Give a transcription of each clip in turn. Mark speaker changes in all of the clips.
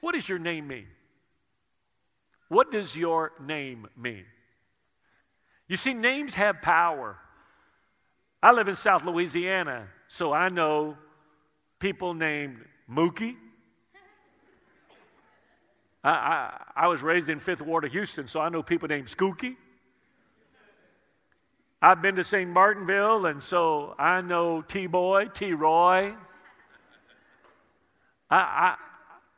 Speaker 1: What does your name mean? What does your name mean? You see, names have power. I live in South Louisiana, so I know people named Mookie. I, I, I, was raised in Fifth Ward of Houston, so I know people named Skookie. I've been to St. Martinville, and so I know T Boy, T Roy. I,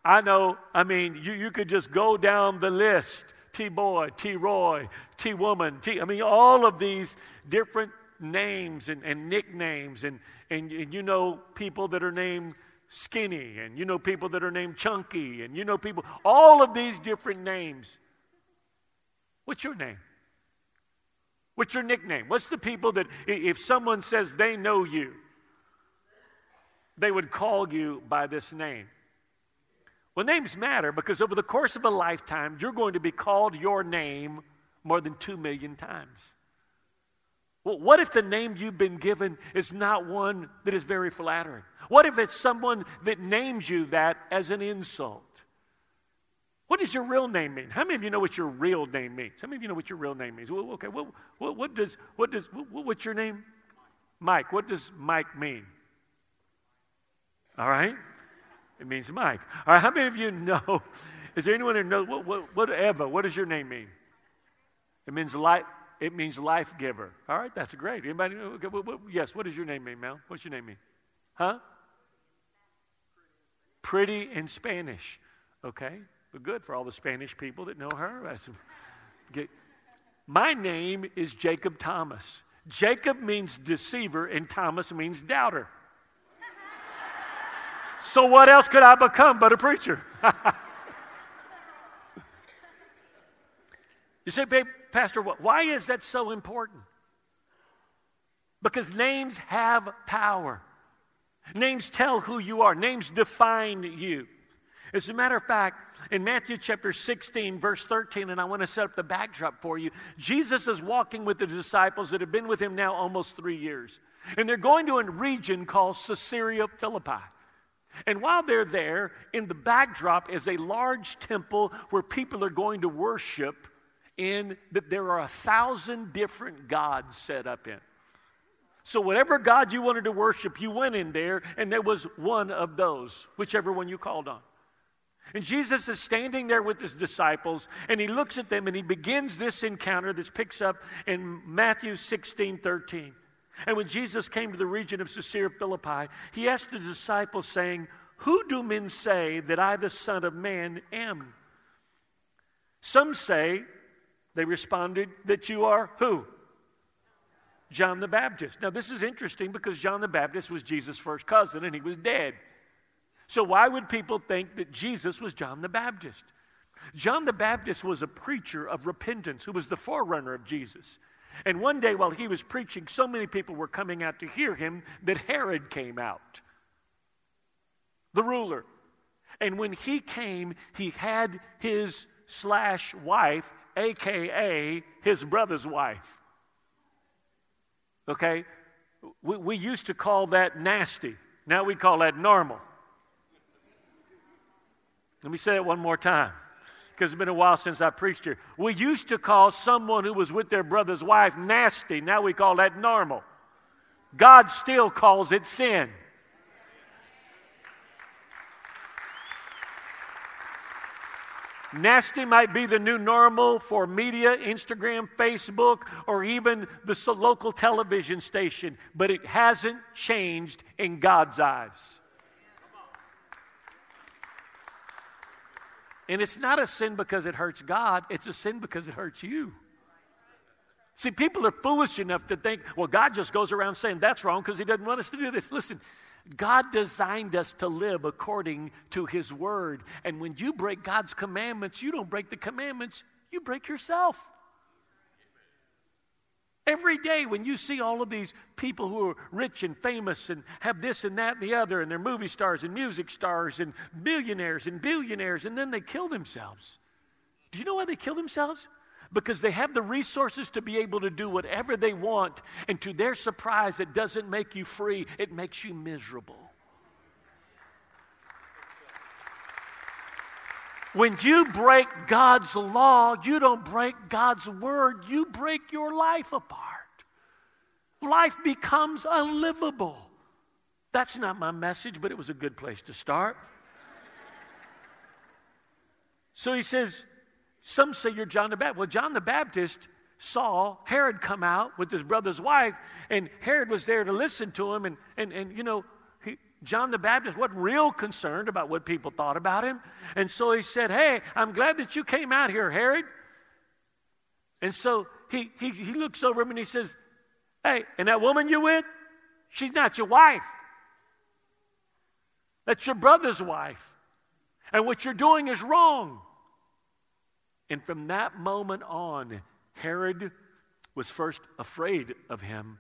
Speaker 1: I, know, I mean, you, you could just go down the list T Boy, T Roy, T Woman, T. I mean, all of these different names and, and nicknames, and, and, and you know people that are named Skinny, and you know people that are named Chunky, and you know people, all of these different names. What's your name? What's your nickname? What's the people that, if someone says they know you, they would call you by this name? Well, names matter because over the course of a lifetime, you're going to be called your name more than two million times. Well, what if the name you've been given is not one that is very flattering? What if it's someone that names you that as an insult? What does your real name mean? How many of you know what your real name means? How many of you know what your real name means? Well, okay, what, what, what does, what does, what, what's your name? Mike. What does Mike mean? All right? It means Mike. All right, how many of you know? Is there anyone who knows what, what, Eva? What does your name mean? It means life. It means life giver. All right, that's great. Anybody? Okay, what, what, yes. What does your name mean, Mel? What's your name mean? Huh? Pretty in Spanish. Okay, but good for all the Spanish people that know her. My name is Jacob Thomas. Jacob means deceiver, and Thomas means doubter. So, what else could I become but a preacher? you say, babe, Pastor, why is that so important? Because names have power. Names tell who you are, names define you. As a matter of fact, in Matthew chapter 16, verse 13, and I want to set up the backdrop for you, Jesus is walking with the disciples that have been with him now almost three years. And they're going to a region called Caesarea Philippi. And while they're there, in the backdrop is a large temple where people are going to worship in that there are a thousand different gods set up in. So, whatever God you wanted to worship, you went in there, and there was one of those, whichever one you called on. And Jesus is standing there with his disciples, and he looks at them and he begins this encounter that picks up in Matthew 16 13. And when Jesus came to the region of Caesarea Philippi, he asked the disciples, saying, Who do men say that I, the Son of Man, am? Some say, they responded, that you are who? John the Baptist. Now, this is interesting because John the Baptist was Jesus' first cousin and he was dead. So, why would people think that Jesus was John the Baptist? John the Baptist was a preacher of repentance who was the forerunner of Jesus. And one day while he was preaching, so many people were coming out to hear him that Herod came out, the ruler. And when he came, he had his slash wife, AKA his brother's wife. Okay? We, we used to call that nasty. Now we call that normal. Let me say it one more time because it's been a while since I preached here. We used to call someone who was with their brother's wife nasty. Now we call that normal. God still calls it sin. Nasty might be the new normal for media, Instagram, Facebook, or even the local television station, but it hasn't changed in God's eyes. And it's not a sin because it hurts God, it's a sin because it hurts you. See, people are foolish enough to think, well, God just goes around saying that's wrong because He doesn't want us to do this. Listen, God designed us to live according to His Word. And when you break God's commandments, you don't break the commandments, you break yourself. Every day, when you see all of these people who are rich and famous and have this and that and the other, and they're movie stars and music stars and millionaires and billionaires, and then they kill themselves. Do you know why they kill themselves? Because they have the resources to be able to do whatever they want, and to their surprise, it doesn't make you free, it makes you miserable. When you break God's law, you don't break God's word, you break your life apart. Life becomes unlivable. That's not my message, but it was a good place to start. So he says, Some say you're John the Baptist. Well, John the Baptist saw Herod come out with his brother's wife, and Herod was there to listen to him. And, and, and you know, John the Baptist wasn't real concerned about what people thought about him. And so he said, Hey, I'm glad that you came out here, Herod. And so he, he, he looks over him and he says, Hey, and that woman you with, she's not your wife. That's your brother's wife. And what you're doing is wrong. And from that moment on, Herod was first afraid of him.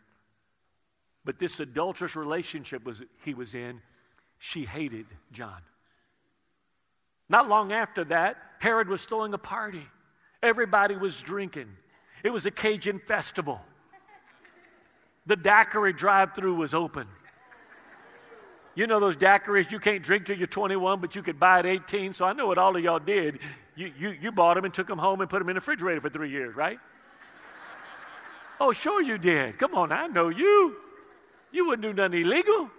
Speaker 1: But this adulterous relationship was, he was in, she hated John. Not long after that, Herod was throwing a party. Everybody was drinking. It was a Cajun festival. The daiquiri drive through was open. You know those daiquiris you can't drink till you're 21, but you could buy at 18. So I know what all of y'all did. You, you, you bought them and took them home and put them in the refrigerator for three years, right? oh, sure you did. Come on, I know you. You wouldn't do nothing illegal.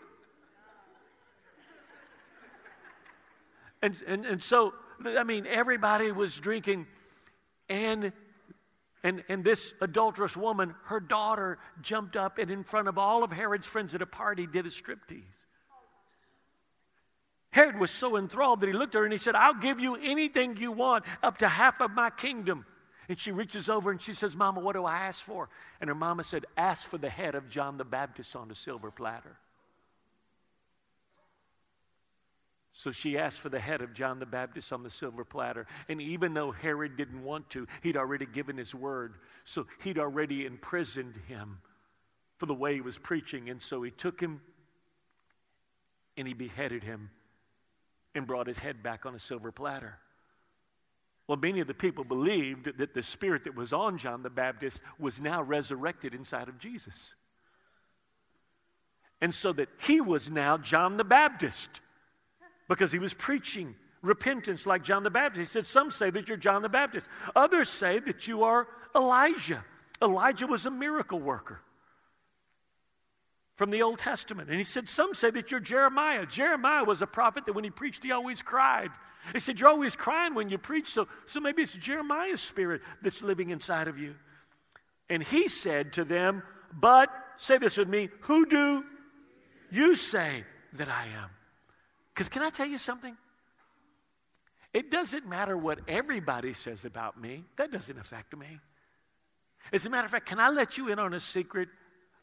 Speaker 1: And, and, and so, I mean, everybody was drinking, and, and, and this adulterous woman, her daughter, jumped up and, in front of all of Herod's friends at a party, did a striptease. Herod was so enthralled that he looked at her and he said, I'll give you anything you want, up to half of my kingdom. And she reaches over and she says, Mama, what do I ask for? And her mama said, Ask for the head of John the Baptist on a silver platter. So she asked for the head of John the Baptist on the silver platter. And even though Herod didn't want to, he'd already given his word. So he'd already imprisoned him for the way he was preaching. And so he took him and he beheaded him and brought his head back on a silver platter. Well, many of the people believed that the spirit that was on John the Baptist was now resurrected inside of Jesus. And so that he was now John the Baptist because he was preaching repentance like John the Baptist. He said, Some say that you're John the Baptist, others say that you are Elijah. Elijah was a miracle worker from the Old Testament. And he said, Some say that you're Jeremiah. Jeremiah was a prophet that when he preached, he always cried. He said, You're always crying when you preach, so, so maybe it's Jeremiah's spirit that's living inside of you. And he said to them, But, say this with me, who do you say that I am? Because can I tell you something? It doesn't matter what everybody says about me, that doesn't affect me. As a matter of fact, can I let you in on a secret?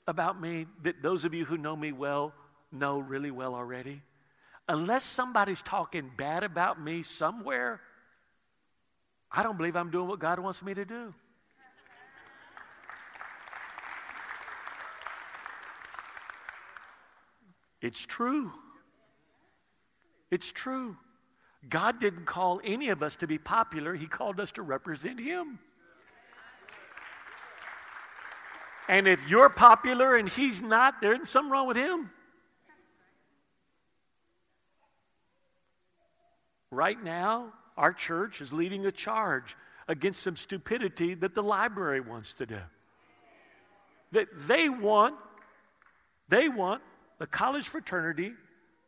Speaker 1: About me that those of you who know me well know really well already? Unless somebody's talking bad about me somewhere, I don't believe I'm doing what God wants me to do. It's true. It's true. God didn't call any of us to be popular, He called us to represent Him. And if you're popular and he's not, there's something wrong with him. Right now, our church is leading a charge against some stupidity that the library wants to do. That they want, they want the college fraternity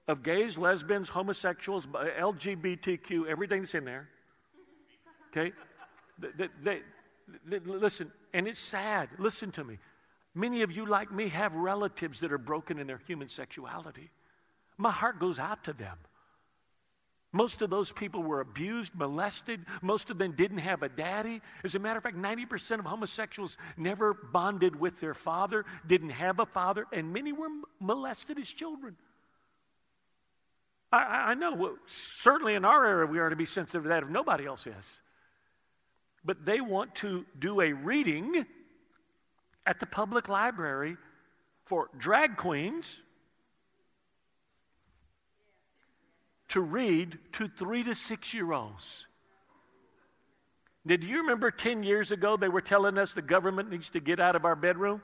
Speaker 1: of gays, lesbians, homosexuals, LGBTQ, everything that's in there. Okay? They, they, they, listen, and it's sad. Listen to me. Many of you, like me, have relatives that are broken in their human sexuality. My heart goes out to them. Most of those people were abused, molested. Most of them didn't have a daddy. As a matter of fact, 90% of homosexuals never bonded with their father, didn't have a father, and many were molested as children. I, I know, well, certainly in our area, we are to be sensitive to that if nobody else is. But they want to do a reading at the public library for drag queens to read to three to six year olds. Did you remember 10 years ago they were telling us the government needs to get out of our bedroom?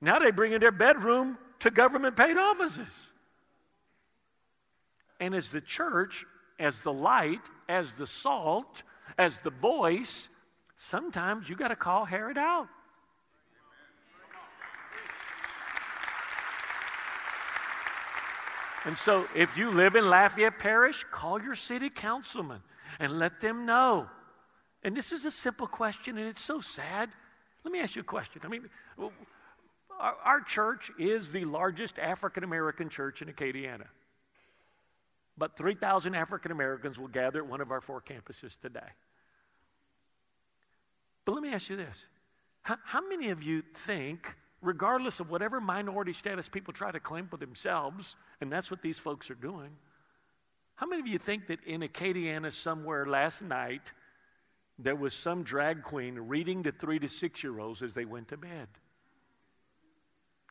Speaker 1: Now they bring in their bedroom to government paid offices. And as the church, as the light, as the salt, as the voice, sometimes you got to call Herod out. And so, if you live in Lafayette Parish, call your city councilman and let them know. And this is a simple question, and it's so sad. Let me ask you a question. I mean, our, our church is the largest African American church in Acadiana. But 3,000 African Americans will gather at one of our four campuses today. But let me ask you this how, how many of you think, regardless of whatever minority status people try to claim for themselves, and that's what these folks are doing, how many of you think that in Acadiana somewhere last night, there was some drag queen reading to three to six year olds as they went to bed?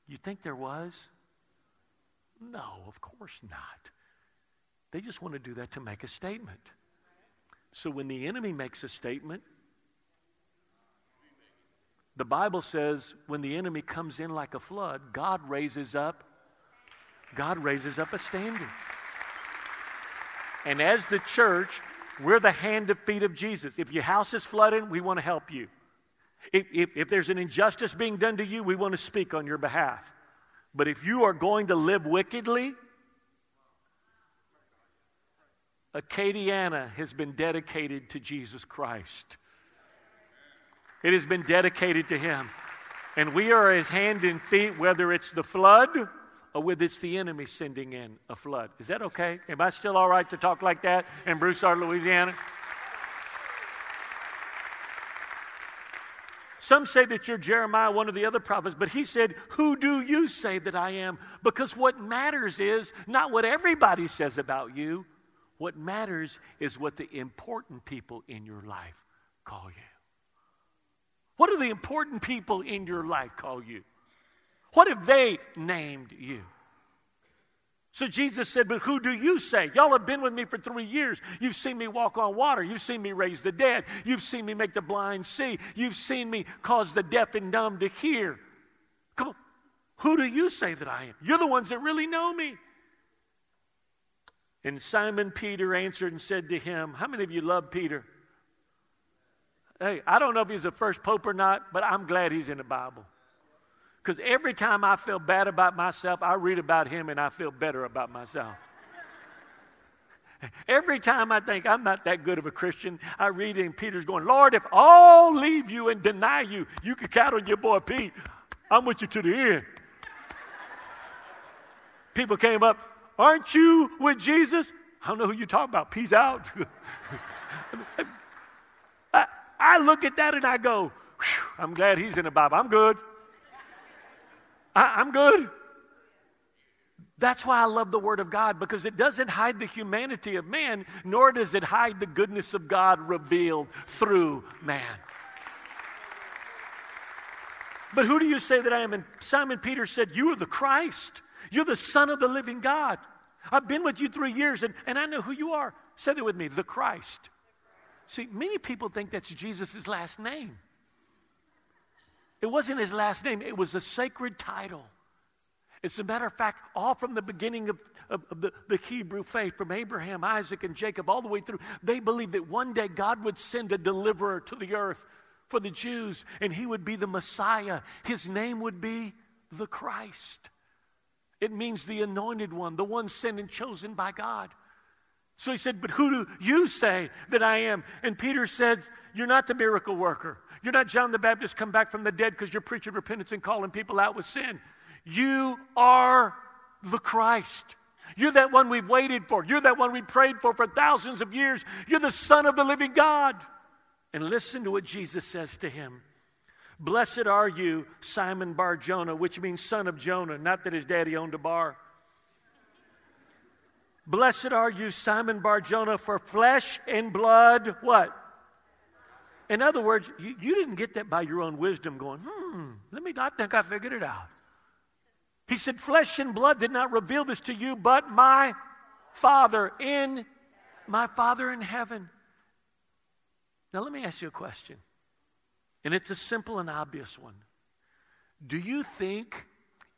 Speaker 1: You think there was? No, of course not. They just want to do that to make a statement. So when the enemy makes a statement, the Bible says when the enemy comes in like a flood, God raises up God raises up a standard. And as the church, we're the hand and feet of Jesus. If your house is flooding, we want to help you. If, if, if, there's an injustice being done to you, we want to speak on your behalf. But if you are going to live wickedly, Acadiana has been dedicated to Jesus Christ. It has been dedicated to Him. And we are His hand and feet, whether it's the flood or whether it's the enemy sending in a flood. Is that okay? Am I still all right to talk like that in Broussard, Louisiana? Some say that you're Jeremiah, one of the other prophets, but he said, Who do you say that I am? Because what matters is not what everybody says about you, what matters is what the important people in your life call you. What do the important people in your life call you? What have they named you? So Jesus said, But who do you say? Y'all have been with me for three years. You've seen me walk on water. You've seen me raise the dead. You've seen me make the blind see. You've seen me cause the deaf and dumb to hear. Come on. Who do you say that I am? You're the ones that really know me. And Simon Peter answered and said to him, How many of you love Peter? Hey, I don't know if he's the first pope or not, but I'm glad he's in the Bible. Because every time I feel bad about myself, I read about him and I feel better about myself. Every time I think I'm not that good of a Christian, I read in Peter's going, Lord, if all leave you and deny you, you can count on your boy Pete. I'm with you to the end. People came up, Aren't you with Jesus? I don't know who you talk about. Peace out. I, look at that and I go, I'm glad he's in the Bible. I'm good. I, I'm good. That's why I love the Word of God because it doesn't hide the humanity of man, nor does it hide the goodness of God revealed through man. But who do you say that I am? And Simon Peter said, You are the Christ. You're the Son of the living God. I've been with you three years and, and I know who you are. Say that with me the Christ. See, many people think that's Jesus' last name. It wasn't his last name, it was a sacred title. As a matter of fact, all from the beginning of, of, of, the, the Hebrew faith, from Abraham, Isaac, and Jacob, all the way through, they believed that one day God would send a deliverer to the earth for the Jews, and he would be the Messiah. His name would be the Christ. It means the anointed one, the one sent and chosen by God. So he said, But who do you say that I am? And Peter says, You're not the miracle worker. You're not John the Baptist come back from the dead because you're preaching repentance and calling people out with sin. You are the Christ. You're that one we've waited for. You're that one we prayed for for thousands of years. You're the Son of the living God. And listen to what Jesus says to him. Blessed are you, Simon Bar Jonah, which means son of Jonah, not that his daddy owned a bar. Blessed are you, Simon Bar Jonah, for flesh and blood, what? In other words, you, you, didn't get that by your own wisdom, going, hmm, let me not think I figured it out. He said, Flesh and blood did not reveal this to you, but my Father in my Father in heaven. Now, let me ask you a question. And it's a simple and obvious one. Do you think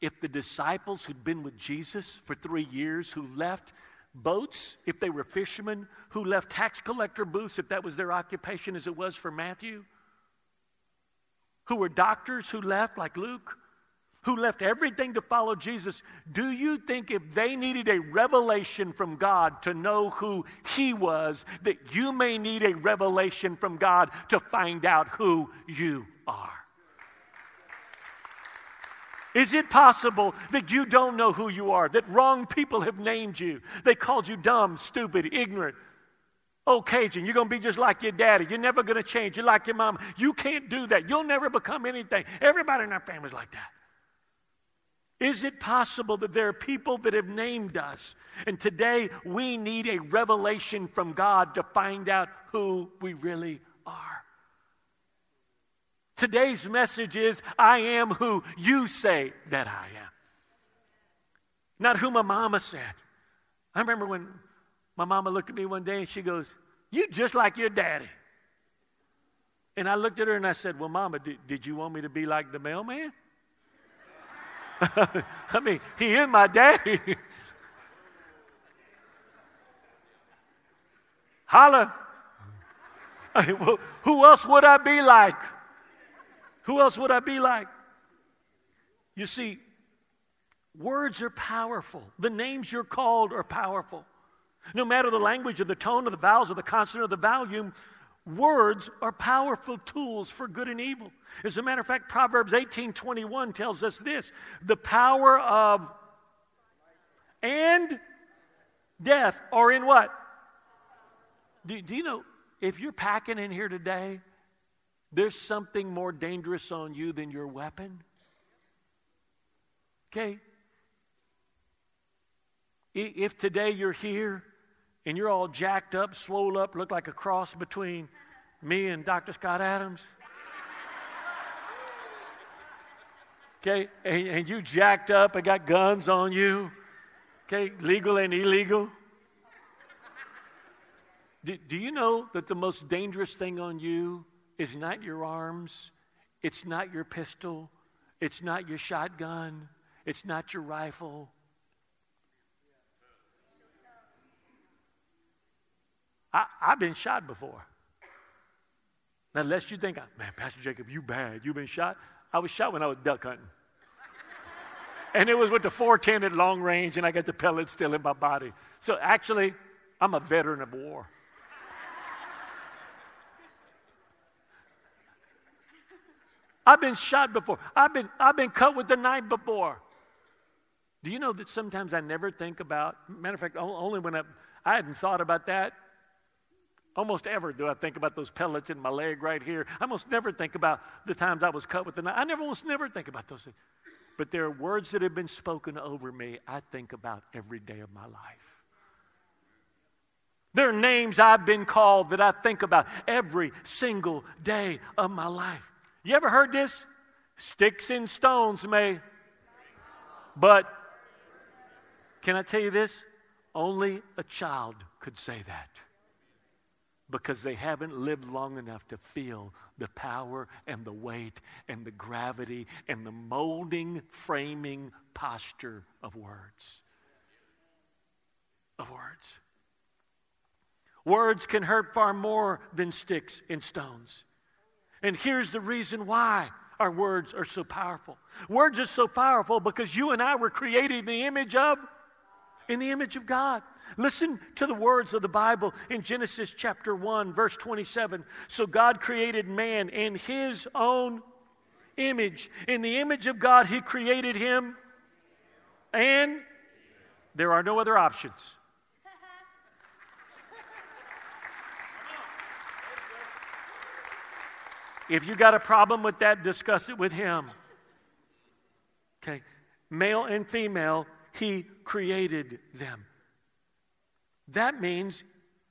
Speaker 1: if the disciples who'd been with Jesus for three years, who left boats if they were fishermen, who left tax collector booths if that was their occupation as it was for Matthew, who were doctors who left like Luke, who left everything to follow Jesus. Do you think if they needed a revelation from God to know who He was, that you may need a revelation from God to find out who you are? Is it possible that you don't know who you are, that wrong people have named you? They called you dumb, stupid, ignorant. Oh, Cajun, you're going to be just like your daddy. You're never going to change. You're like your mom. You can't do that. You'll never become anything. Everybody in our family's like that. Is it possible that there are people that have named us? And today we need a revelation from God to find out who we really are. Today's message is I am who you say that I am, not who my mama said. I remember when my mama looked at me one day and she goes, You just like your daddy. And I looked at her and I said, Well, mama, did, did you want me to be like the mailman? I mean, he is my daddy. Holla. well, who else would I be like? Who else would I be like? You see, words are powerful. The names you're called are powerful. No matter the language or the tone of the vowels or the consonant or the volume, words are powerful tools for good and evil. As a matter of fact, Proverbs 18 21 tells us this the power of and death are in what? Do, do you know if you're packing in here today there's something more dangerous on you than your weapon. Okay? If today you're here and you're all jacked up, swole up, look like a cross between me and Dr. Scott Adams. Okay, and, and you jacked up and got guns on you. Okay, legal and illegal. Do, do you know that the most dangerous thing on you is not your arms, it's not your pistol, it's not your shotgun, it's not your rifle. I, have been shot before. Unless you think, man, Pastor Jacob, you bad. You've been shot. I was shot when I was duck hunting. and it was with the 410 at long range, and I got the pellets still in my body. So actually, I'm a veteran of war. I've been shot before. I've been, I've been cut with a knife before. Do you know that sometimes I never think about, matter of fact, only when I, I hadn't thought about that. Almost ever do I think about those pellets in my leg right here. I almost never think about the times I was cut with a knife. I never almost never think about those things. But there are words that have been spoken over me I think about every day of my life. There are names I've been called that I think about every single day of my life. You ever heard this? Sticks and stones may, but can I tell you this? Only a child could say that because they haven't lived long enough to feel the power and the weight and the gravity and the molding, framing posture of words. Of words. Words can hurt far more than sticks and stones. And here's the reason why our words are so powerful. Words are so powerful because you and I were created in the image of in the image of God. Listen to the words of the Bible in Genesis chapter 1 verse 27. So God created man in his own image. In the image of God he created him and there are no other options. If you got a problem with that, discuss it with him. Okay. Male and female, he created them. That means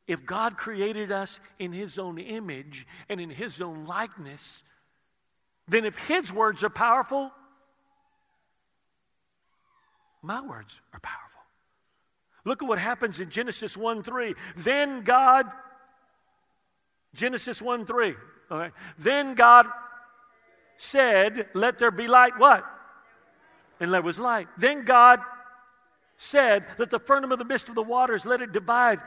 Speaker 1: if God created us in his own image and in his own likeness, then if his words are powerful, my words are powerful. Look at what happens in Genesis 1 3. Then God, Genesis 1 3. Okay. Then God said, Let there be light. What? And there was light. Then God said, Let the firmament of the midst of the waters, let it divide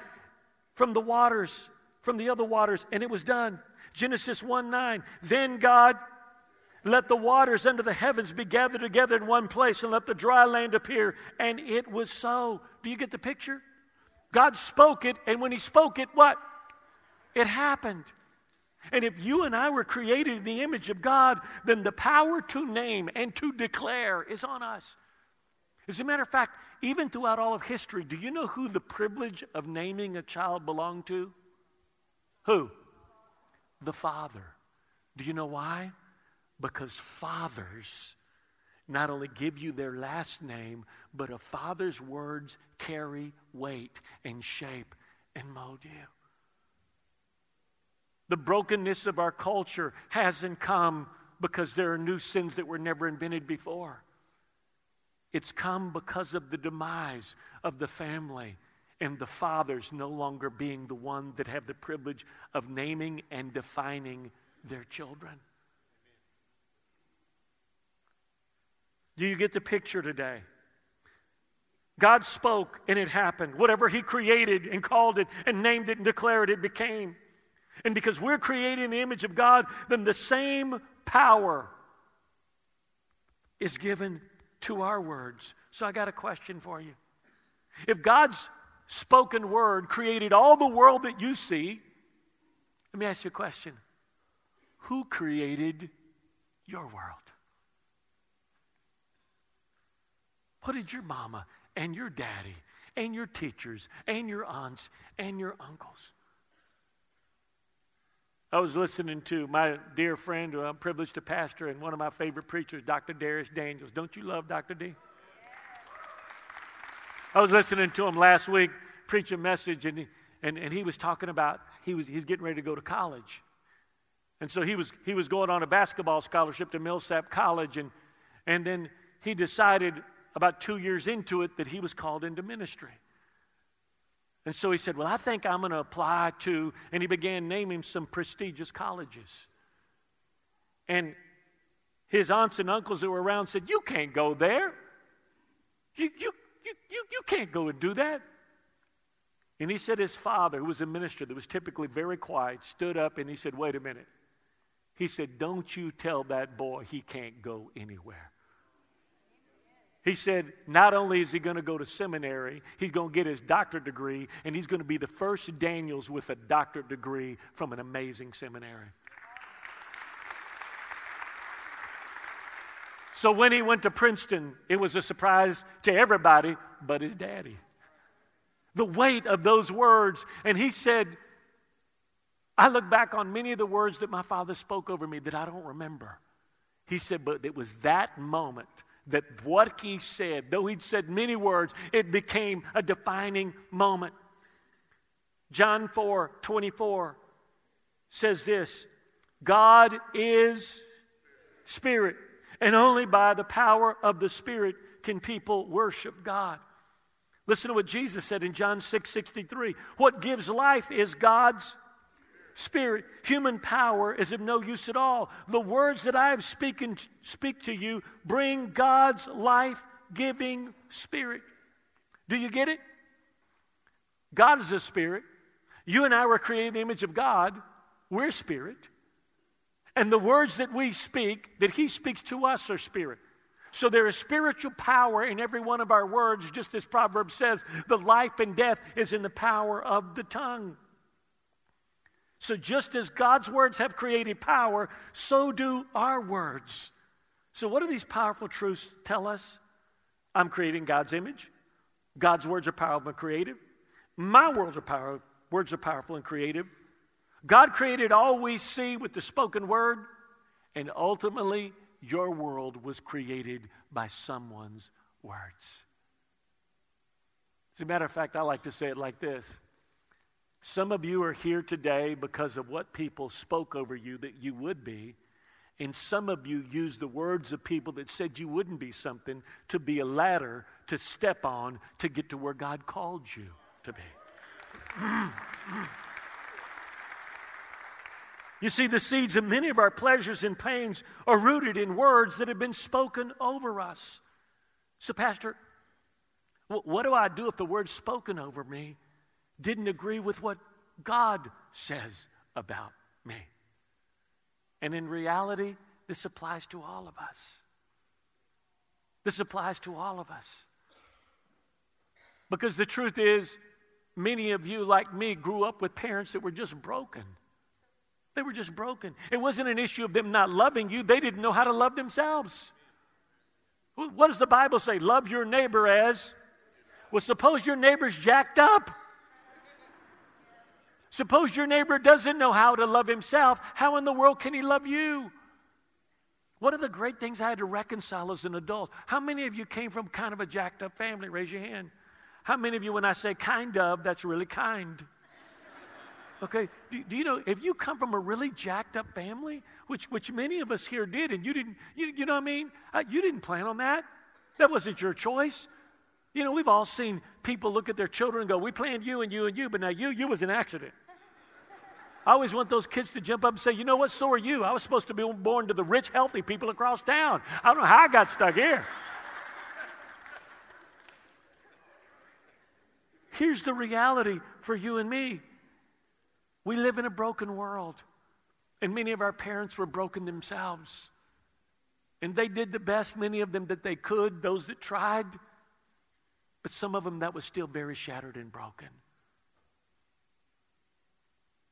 Speaker 1: from the waters, from the other waters, and it was done. Genesis 1 9. Then God let the waters under the heavens be gathered together in one place and let the dry land appear. And it was so. Do you get the picture? God spoke it, and when He spoke it, what? It happened. And if you and I were created in the image of God, then the power to name and to declare is on us. As a matter of fact, even throughout all of history, do you know who the privilege of naming a child belonged to? Who? The father. Do you know why? Because fathers not only give you their last name, but a father's words carry weight and shape and mold you. The brokenness of our culture hasn't come because there are new sins that were never invented before. It's come because of the demise of the family and the fathers no longer being the one that have the privilege of naming and defining their children. Do you get the picture today? God spoke and it happened. Whatever He created and called it and named it and declared it became. And because we're created in the image of God, then the same power is given to our words. So I got a question for you. If God's spoken word created all the world that you see, let me ask you a question. Who created your world? What did your mama and your daddy and your teachers and your aunts and your uncles? I was listening to my dear friend who I'm privileged to pastor and one of my favorite preachers, Dr. Dharius Daniels. Don't you love Dr. D? I was listening to him last week preach a message, and he, and, and he was talking about he was he's getting ready to go to college. And so he was he was going on a basketball scholarship to Millsaps College, and and then he decided about two years into it that he was called into ministry. And so he said, Well, I think I'm going to apply to, and he began naming some prestigious colleges. And his aunts and uncles that were around said, You can't go there. You, you, you, you, you can't go and do that. And he said, His father, who was a minister that was typically very quiet, stood up and he said, Wait a minute. He said, Don't you tell that boy he can't go anywhere. He said, not only is he going to go to seminary, he's going to get his doctorate degree, and he's going to be the first Daniels with a doctorate degree from an amazing seminary. So when he went to Princeton, it was a surprise to everybody but his daddy. The weight of those words. And he said, I look back on many of the words that my father spoke over me that I don't remember. He said, but it was that moment that what he said, though he'd said many words, it became a defining moment. John 4 24 says this God is spirit, and only by the power of the spirit can people worship God. Listen to what Jesus said in John 6 63. What gives life is God's spirit, human power is of no use at all. The words that I have speaken, speak to you bring God's life giving spirit. Do you get it? God is a spirit. You and I were created in the image of God. We're spirit. And the words that we speak, that He speaks to us, are spirit. So there is spiritual power in every one of our words, just as Proverbs says, the life and death is in the power of the tongue. So, just as God's words have created power, so do our words. So, what do these powerful truths tell us? I'm creating God's image. God's words are powerful and creative. My words are power, words are powerful and creative. God created all we see with the spoken word, and ultimately, your world was created by someone's words. As a matter of fact, I like to say it like this some of you are here today because of what people spoke over you that you would be. And some of you used the words of people that said you wouldn't be something to be a ladder to step on to get to where God called you to be. you see, the seeds of many of our pleasures and pains are rooted in words that have been spoken over us. So, Pastor, What do I do if the word's spoken over me didn't agree with what God says about me? And in reality, this applies to all of us. This applies to all of us. Because the truth is, many of you, like me, grew up with parents that were just broken. They were just broken. It wasn't an issue of them not loving you, they didn't know how to love themselves. What does the Bible say? Love your neighbor as. Well, suppose your neighbor's jacked up. Suppose your neighbor doesn't know how to love himself. How in the world can he love you? One of the great things I had to reconcile as an adult. How many of you came from kind of a jacked up family? Raise your hand. How many of you, when I say kind of, that's really kind? Okay, do, do, you know if you come from a really jacked up family, which which many of us here did, and you didn't, you, you know what I mean? Uh, you didn't plan on that. That wasn't your choice. You know, we've all seen people look at their children and go, "We planned you and you and you, but now you, you was an accident." I always want those kids to jump up and say, "You know what? So are you. I was supposed to be born to the rich, healthy people across town. I don't know how I got stuck here." Here's the reality for you and me we live in a broken world, and many of our parents were broken themselves. And they did the best, many of them, that they could, those that tried, but some of them that was still very shattered and broken.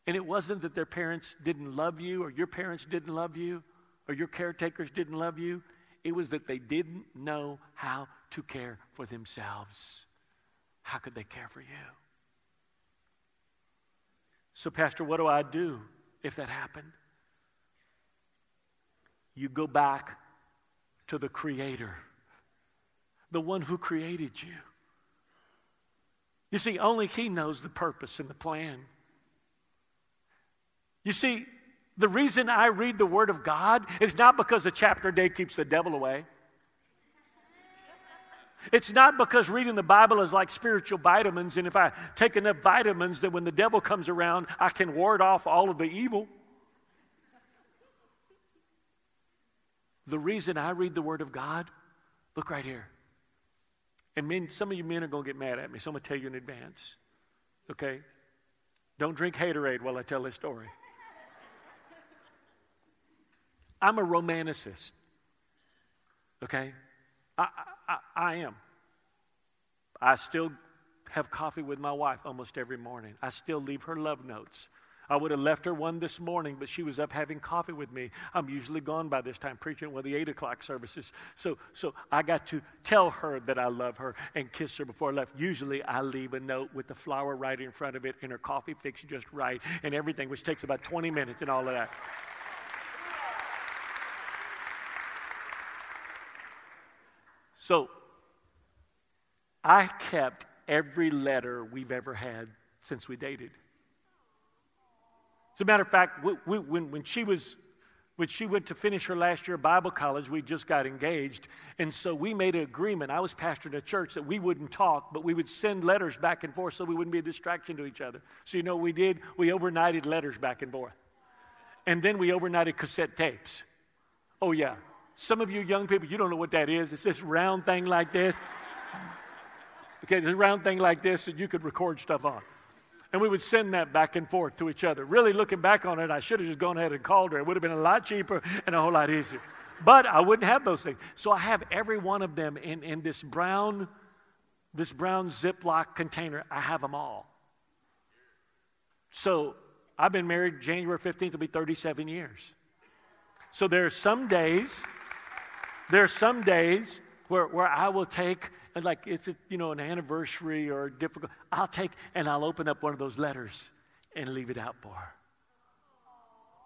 Speaker 1: And it wasn't that their parents didn't love you, or your parents didn't love you, or your caretakers didn't love you. It was that they didn't know how to care for themselves. How could they care for you? So, Pastor, what do I do if that happened? You go back to the Creator, the one who created you. You see, only He knows the purpose and the plan. You see, the reason I read the Word of God is not because a chapter a day keeps the devil away. It's not because reading the Bible is like spiritual vitamins, and if I take enough vitamins, that when the devil comes around, I can ward off all of the evil. The reason I read the Word of God, look right here. And men, some of you men are going to get mad at me, so I'm going to tell you in advance. Okay? Don't drink haterade while I tell this story. I'm a romanticist. Okay? I, I, I am. I still have coffee with my wife almost every morning. I still leave her love notes. I would have left her one this morning, but she was up having coffee with me. I'm usually gone by this time, preaching one of the eight o'clock services. So, so I got to tell her that I love her and kiss her before I left. Usually, I leave a note with the flower right in front of it and her coffee fixed just right and everything, which takes about 20 minutes and all of that. So I kept every letter we've ever had since we dated. As a matter of fact, we, we, when, when she was when she went to finish her last year of Bible college, we just got engaged. And so we made an agreement. I was pastoring a church that we wouldn't talk, but we would send letters back and forth so we wouldn't be a distraction to each other. So, you know what we did? We overnighted letters back and forth. And then we overnighted cassette tapes. Oh, yeah. Some of you young people, you don't know what that is. It's this round thing like this. Okay, this round thing like this that you could record stuff on. And we would send that back and forth to each other. Really looking back on it, I should have just gone ahead and called her. It would have been a lot cheaper and a whole lot easier. But I wouldn't have those things. So I have every one of them in, in this brown, this brown Ziploc container. I have them all. So I've been married January 15th It'll be 37 years. So there are some days there are some days where, where I will take, like if it's, you know, an anniversary or difficult, I'll take and I'll open up one of those letters and leave it out for her.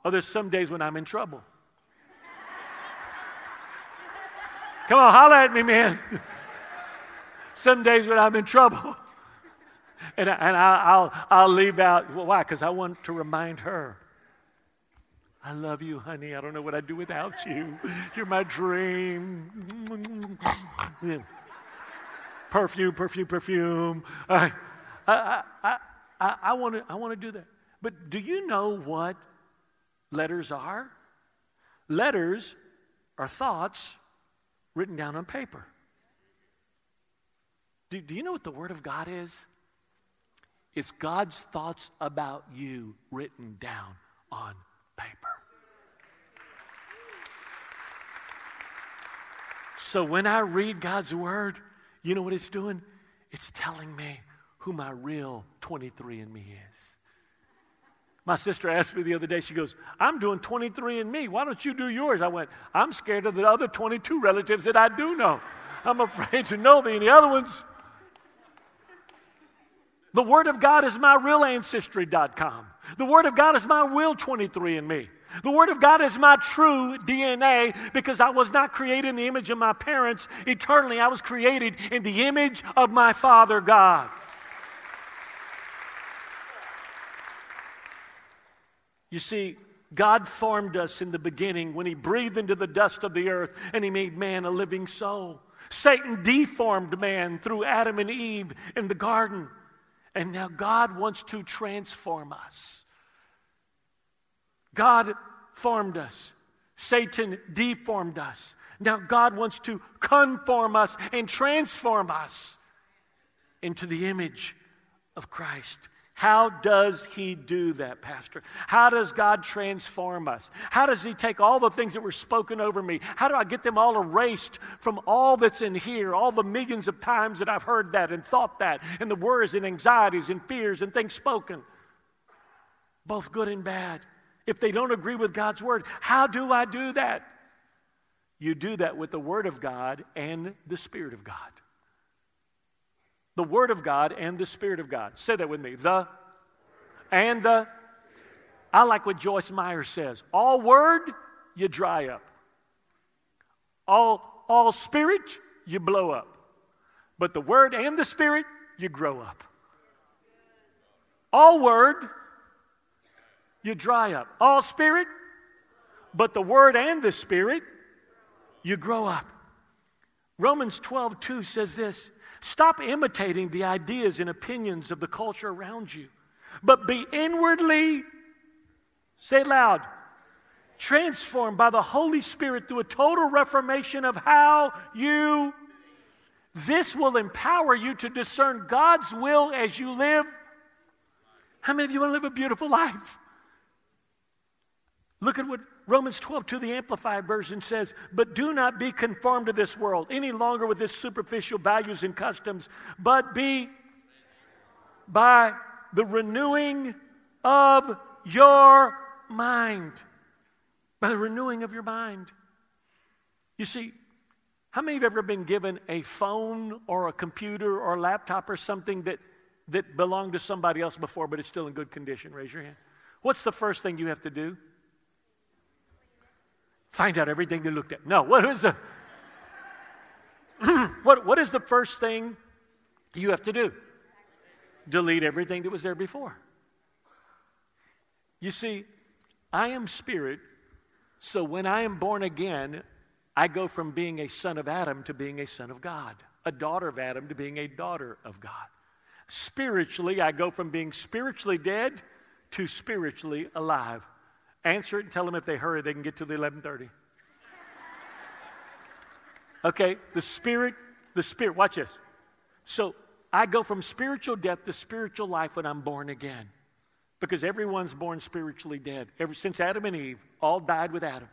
Speaker 1: Oh, there's some days when I'm in trouble. Come on, holler at me, man. some days when I'm in trouble. And, I, and I, will I'll leave out, why? Because I want to remind her I love you, honey. I don't know what I'd do without you. You're my dream. perfume, perfume, perfume. I, I, I, I, I want to I wanna do that. But do you know what letters are? Letters are thoughts written down on paper. Do, do you know what the Word of God is? It's God's thoughts about you written down on paper. So when I read God's Word, you know what it's doing? It's telling me who my real 23andMe is. My sister asked me the other day, she goes, I'm doing 23andMe. Why don't you do yours? I went, I'm scared of the other 22 relatives that I do know. I'm afraid to know the, other ones. The Word of God is my real ancestry.com. The Word of God is my will 23andMe. The Word of God is my true DNA because I was not created in the image of my parents eternally. I was created in the image of my Father God. You see, God formed us in the beginning when He breathed into the dust of the earth and He made man a living soul. Satan deformed man through Adam and Eve in the garden. And now God wants to transform us. God formed us, Satan deformed us. Now God wants to conform us and transform us into the image of Christ. How does he do that, Pastor? How does God transform us? How does he take all the things that were spoken over me? How do I get them all erased from all that's in here, all the millions of times that I've heard that and thought that, and the worries and anxieties and fears and things spoken, both good and bad? If they don't agree with God's word, how do I do that? You do that with the word of God and the Spirit of God. The Word of God and the Spirit of God. Say that with me. The and the. I like what Joyce Meyer says. All Word, you dry up. All, all Spirit, you blow up. But the Word and the Spirit, you grow up. All Word, you dry up. All Spirit, but the Word and the Spirit, you grow up. Romans 12, 2 says this Stop imitating the ideas and opinions of the culture around you, but be inwardly, say loud, transformed by the Holy Spirit through a total reformation of how you. This will empower you to discern God's will as you live. How many of you want to live a beautiful life? Look at what Romans 12 to the Amplified Version says, But do not be conformed to this world any longer with its superficial values and customs, but be by the renewing of your mind. By the renewing of your mind. You see, how many have ever been given a phone or a computer or a laptop or something that, that belonged to somebody else before, but it's still in good condition? Raise your hand. What's the first thing you have to do? Find out everything they looked at. No, what is the what, what is the first thing you have to do? Delete everything that was there before. You see, I am spirit, so when I am born again, I go from being a son of Adam to being a son of God, a daughter of Adam to being a daughter of God. Spiritually, I go from being spiritually dead to spiritually alive. Answer it and tell them if they hurry, they can get to the 1130. Okay, the spirit, the spirit, watch this. So I go from spiritual death to spiritual life when I'm born again. Because everyone's born spiritually dead. Ever since Adam and Eve, all died with Adam.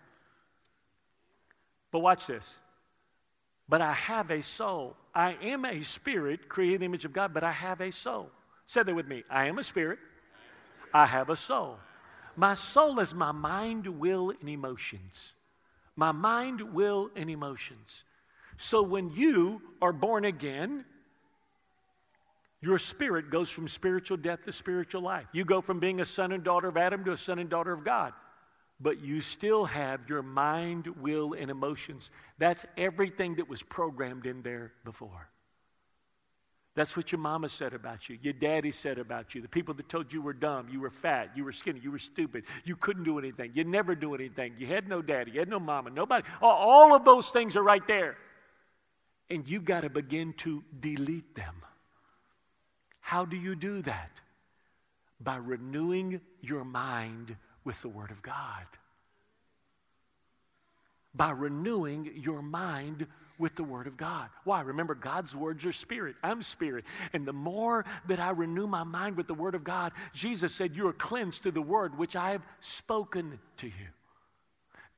Speaker 1: But watch this. But I have a soul. I am a spirit, created image of God, but I have a soul. Say that with me. I am a spirit. I have a soul. My soul is my mind, will, and emotions. My mind, will, and emotions. So when you are born again, your spirit goes from spiritual death to spiritual life. You go from being a son and daughter of Adam to a son and daughter of God. But you still have your mind, will, and emotions. That's everything that was programmed in there before. That's what your mama said about you, your daddy said about you, the people that told you were dumb, you were fat, you were skinny, you were stupid, you couldn't do anything, you never do anything, you had no daddy, you had no mama, nobody. All of those things are right there. And you've got to begin to delete them. How do you do that? By renewing your mind with the Word of God. by renewing your mind with the Word of God. Why? Remember, God's words are spirit. I'm spirit. And the more that I renew my mind with the Word of God, Jesus said, You are cleansed through the Word which I have spoken to you.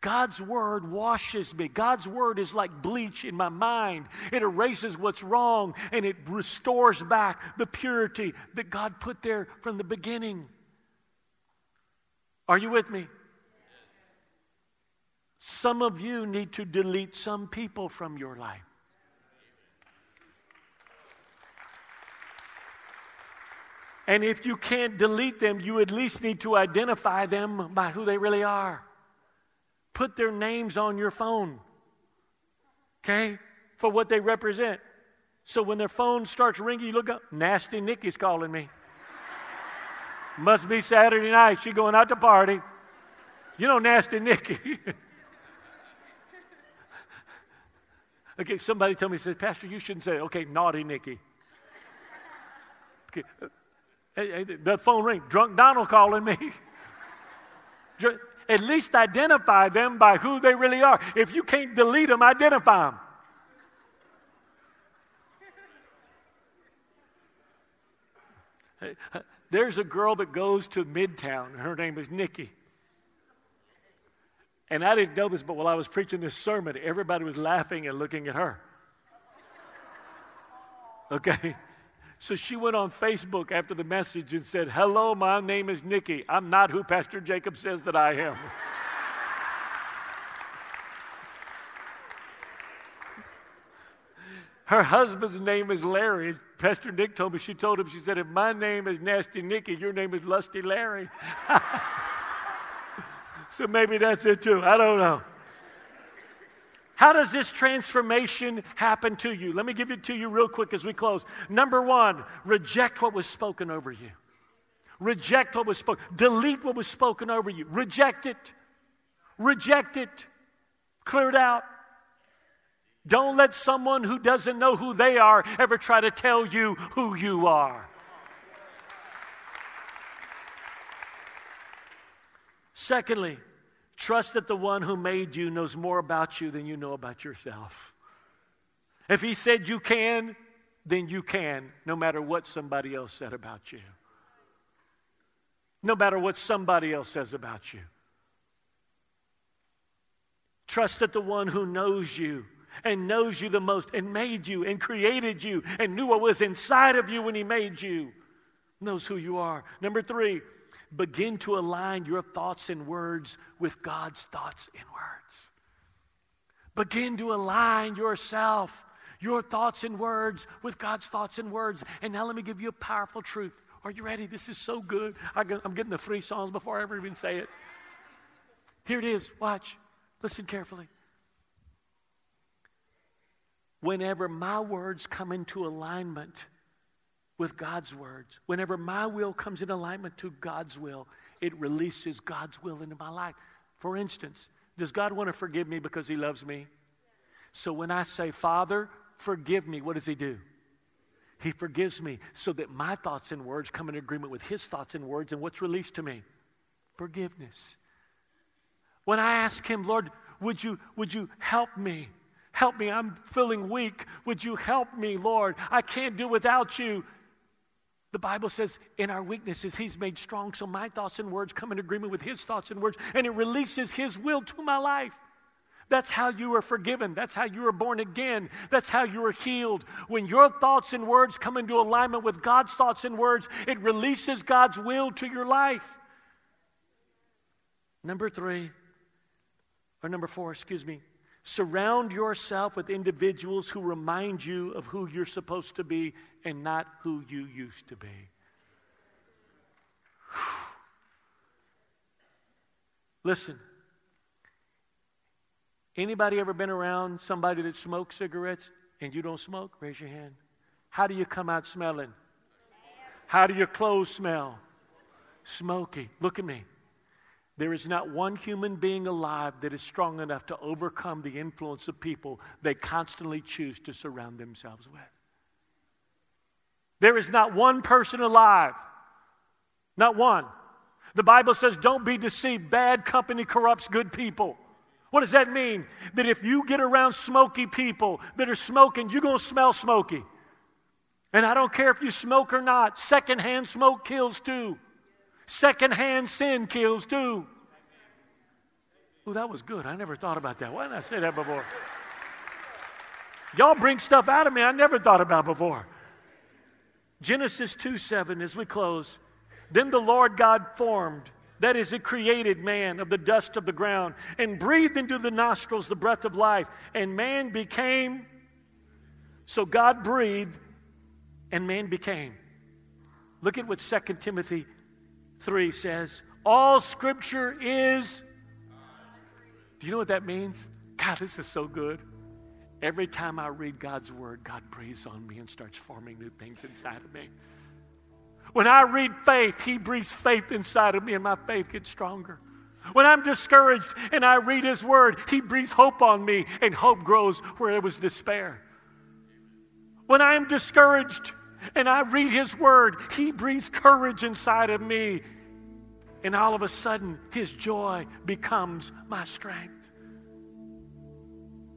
Speaker 1: God's word washes me. God's word is like bleach in my mind. It erases what's wrong and it restores back the purity that God put there from the beginning. Are you with me? Some of you need to delete some people from your life. And if you can't delete them, you at least need to identify them by who they really are. Put their names on your phone, okay, for what they represent. So when their phone starts ringing, you look up, Nasty Nikki's calling me. Must be Saturday night. She going out to party. You know, Nasty Nikki. Okay, somebody told me, says, Pastor, you shouldn't say, okay, naughty Nikki. Okay, uh, hey, hey, the phone ring, drunk Donald calling me. At least identify them by who they really are. If you can't delete them, identify them. Uh, there's a girl that goes to Midtown. Her name is Nikki. And I didn't know this, but while I was preaching this sermon, everybody was laughing and looking at her. Okay? So she went on Facebook after the message and said, Hello, my name is Nikki. I'm not who Pastor Jacob says that I am. Her husband's name is Larry. Pastor Nick told me, she told him, she said, If my name is Nasty Nikki, your name is Lusty Larry. So maybe that's it too. I don't know. How does this transformation happen to you? Let me give it to you real quick as we close. Number one, reject what was spoken over you. Reject what was spoken. Delete what was spoken over you. Reject it. Reject it. Clear it out. Don't let someone who doesn't know who they are ever try to tell you who you are. Secondly, trust that the one who made you knows more about you than you know about yourself. If he said you can, then you can, no matter what somebody else said about you. No matter what somebody else says about you. Trust that the one who knows you and knows you the most and made you and created you and knew what was inside of you when he made you knows who you are. Number three, begin to align your thoughts and words with God's thoughts and words. Begin to align yourself, your thoughts and words, with God's thoughts and words. And now let me give you a powerful truth. Are you ready? This is so good. I'm getting the three songs before I ever even say it. Here it is. Watch. Listen carefully. Whenever my words come into alignment with God's words. Whenever my will comes in alignment to God's will, it releases God's will into my life. For instance, does God want to forgive me because He loves me? So when I say, Father, forgive me, what does He do? He forgives me so that my thoughts and words come in agreement with His thoughts and words, and what's released to me? Forgiveness. When I ask Him, Lord, would you, would you help me? Help me. I'm feeling weak. Would you help me, Lord? I can't do without you. The Bible says, in our weaknesses, He's made strong. So my thoughts and words come in agreement with His thoughts and words, and it releases His will to my life. That's how you are forgiven. That's how you are born again. That's how you are healed. When your thoughts and words come into alignment with God's thoughts and words, it releases God's will to your life. Number three, or number four, excuse me, Surround yourself with individuals who remind you of who you're supposed to be and not who you used to be. Listen. Anybody ever been around somebody that smokes cigarettes and you don't smoke? Raise your hand. How do you come out smelling? How do your clothes smell? Smoky. Look at me. There is not one human being alive that is strong enough to overcome the influence of people they constantly choose to surround themselves with. There is not one person alive, not one. The Bible says, don't be deceived. Bad company corrupts good people. What does that mean? That if you get around smoky people that are smoking, you're going to smell smoky. And I don't care if you smoke or not, secondhand smoke kills too. Secondhand sin kills too. Oh, that was good. I never thought about that. Why didn't I say that before? Y'all bring stuff out of me I never thought about before. Genesis 2 7, as we close. Then the Lord God formed, that is, it created man of the dust of the ground and breathed into the nostrils the breath of life, and man became. So God breathed, and man became. Look at what 2 Timothy 3 says. All scripture is. Do you know what that means? God, this is so good. Every time I read God's word, God breathes on me and starts forming new things inside of me. When I read faith, He breathes faith inside of me and my faith gets stronger. When I'm discouraged and I read His word, He breathes hope on me and hope grows where there was despair. When I am discouraged and I read His word, He breathes courage inside of me. And all of a sudden, His joy becomes my strength.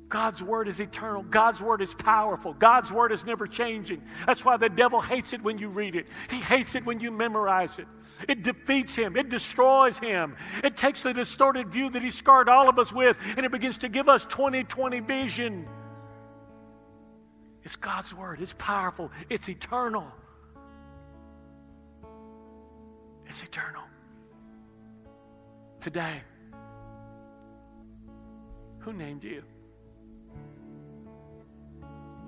Speaker 1: God's word is eternal. God's word is powerful. God's word is never changing. That's why the devil hates it when you read it. He hates it when you memorize it. It defeats him, it destroys him. It takes the distorted view that he scarred all of us with and it begins to give us 2020 vision. It's God's word, it's powerful, it's eternal. It's eternal. Today, who named you?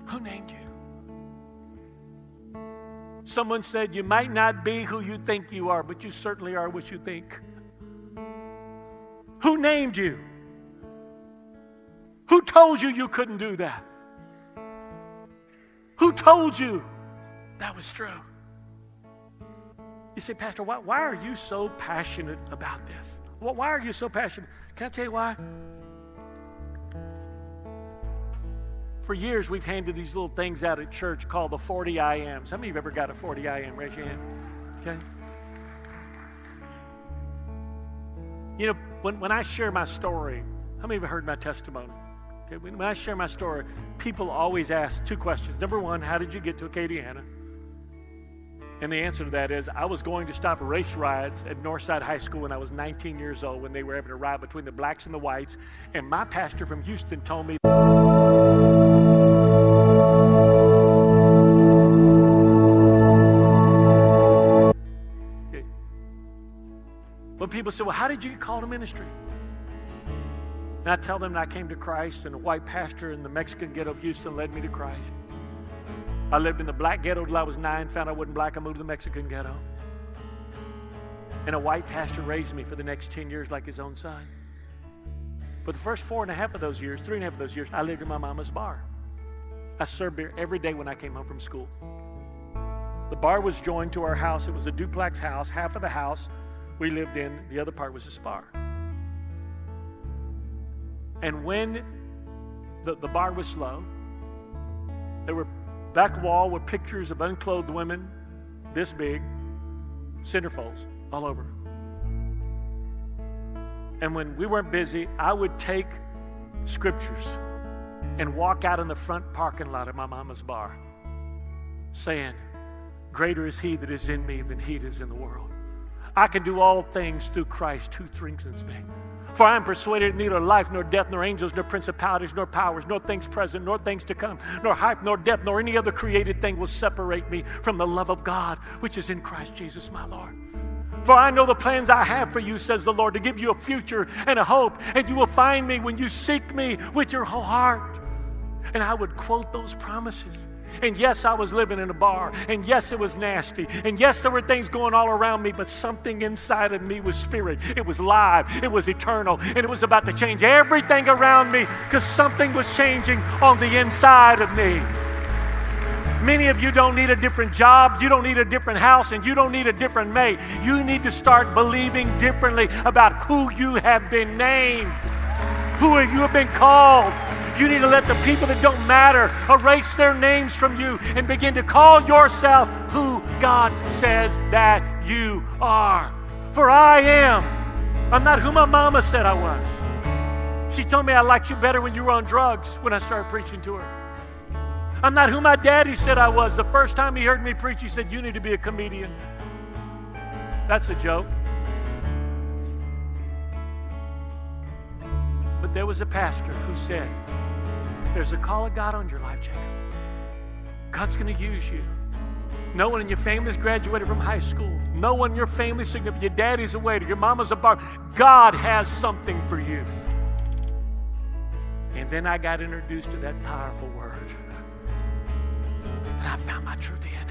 Speaker 1: Who named you? Someone said, You might not be who you think you are, but you certainly are what you think. Who named you? Who told you you couldn't do that? Who told you that was true? You say, Pastor, why, why are you so passionate about this? Why are you so passionate? Can I tell you why? For years, we've handed these little things out at church called the 40 I ams. How many of you have ever got a 40 I am? Raise your hand. Okay. You know, when, when I share my story, how many of you heard my testimony? Okay, when, when I share my story, people always ask two questions. Number one, how did you get to Acadiana? And the answer to that is I was going to stop race riots at Northside High School when I was 19 years old when they were having a riot between the blacks and the whites. And my pastor from Houston told me. But people say, well, how did you get called to ministry? And I tell them I came to Christ, and a white pastor in the Mexican ghetto of Houston led me to Christ. I lived in the black ghetto till I was nine, found I wasn't black, I moved to the Mexican ghetto. And a white pastor raised me for the next 10 years like his own son. For the first four and a half of those years, three and a half of those years, I lived in my mama's bar. I served beer every day when I came home from school. The bar was joined to our house. It was a duplex house. Half of the house we lived in, the other part was a bar. And when the, the bar was slow, there were back wall with pictures of unclothed women this big, centerfolds all over. And when we weren't busy, I would take scriptures and walk out in the front parking lot of my mama's bar saying, Greater is he that is in me than he that is in the world. I can do all things through Christ who strengthens me. For I am persuaded neither life, nor death, nor angels, nor principalities, nor powers, nor things present, nor things to come, nor height, nor depth, nor any other created thing will separate me from the love of God, which is in Christ Jesus my Lord. For I know the plans I have for you, says the Lord, to give you a future and a hope, and you will find me when you seek me with your whole heart. And I would quote those promises. And yes, I was living in a bar. And yes, it was nasty. And yes, there were things going all around me, but something inside of me was spirit. It was live. It was eternal. And it was about to change everything around me because something was changing on the inside of me. Many of you don't need a different job, you don't need a different house, and you don't need a different mate. You need to start believing differently about who you have been named, who you have been called. You need to let the people that don't matter erase their names from you and begin to call yourself who God says that you are. For I am. I'm not who my mama said I was. She told me I liked you better when you were on drugs when I started preaching to her. I'm not who my daddy said I was. The first time he heard me preach, he said, You need to be a comedian. That's a joke. But there was a pastor who said, There's a call of God on your life, Jacob. God's going to use you. No one in your family's graduated from high school. No one in your family's significant. Your daddy's a waiter. Your mama's a bar. God has something for you. And then I got introduced to that powerful word. And I found my true DNA.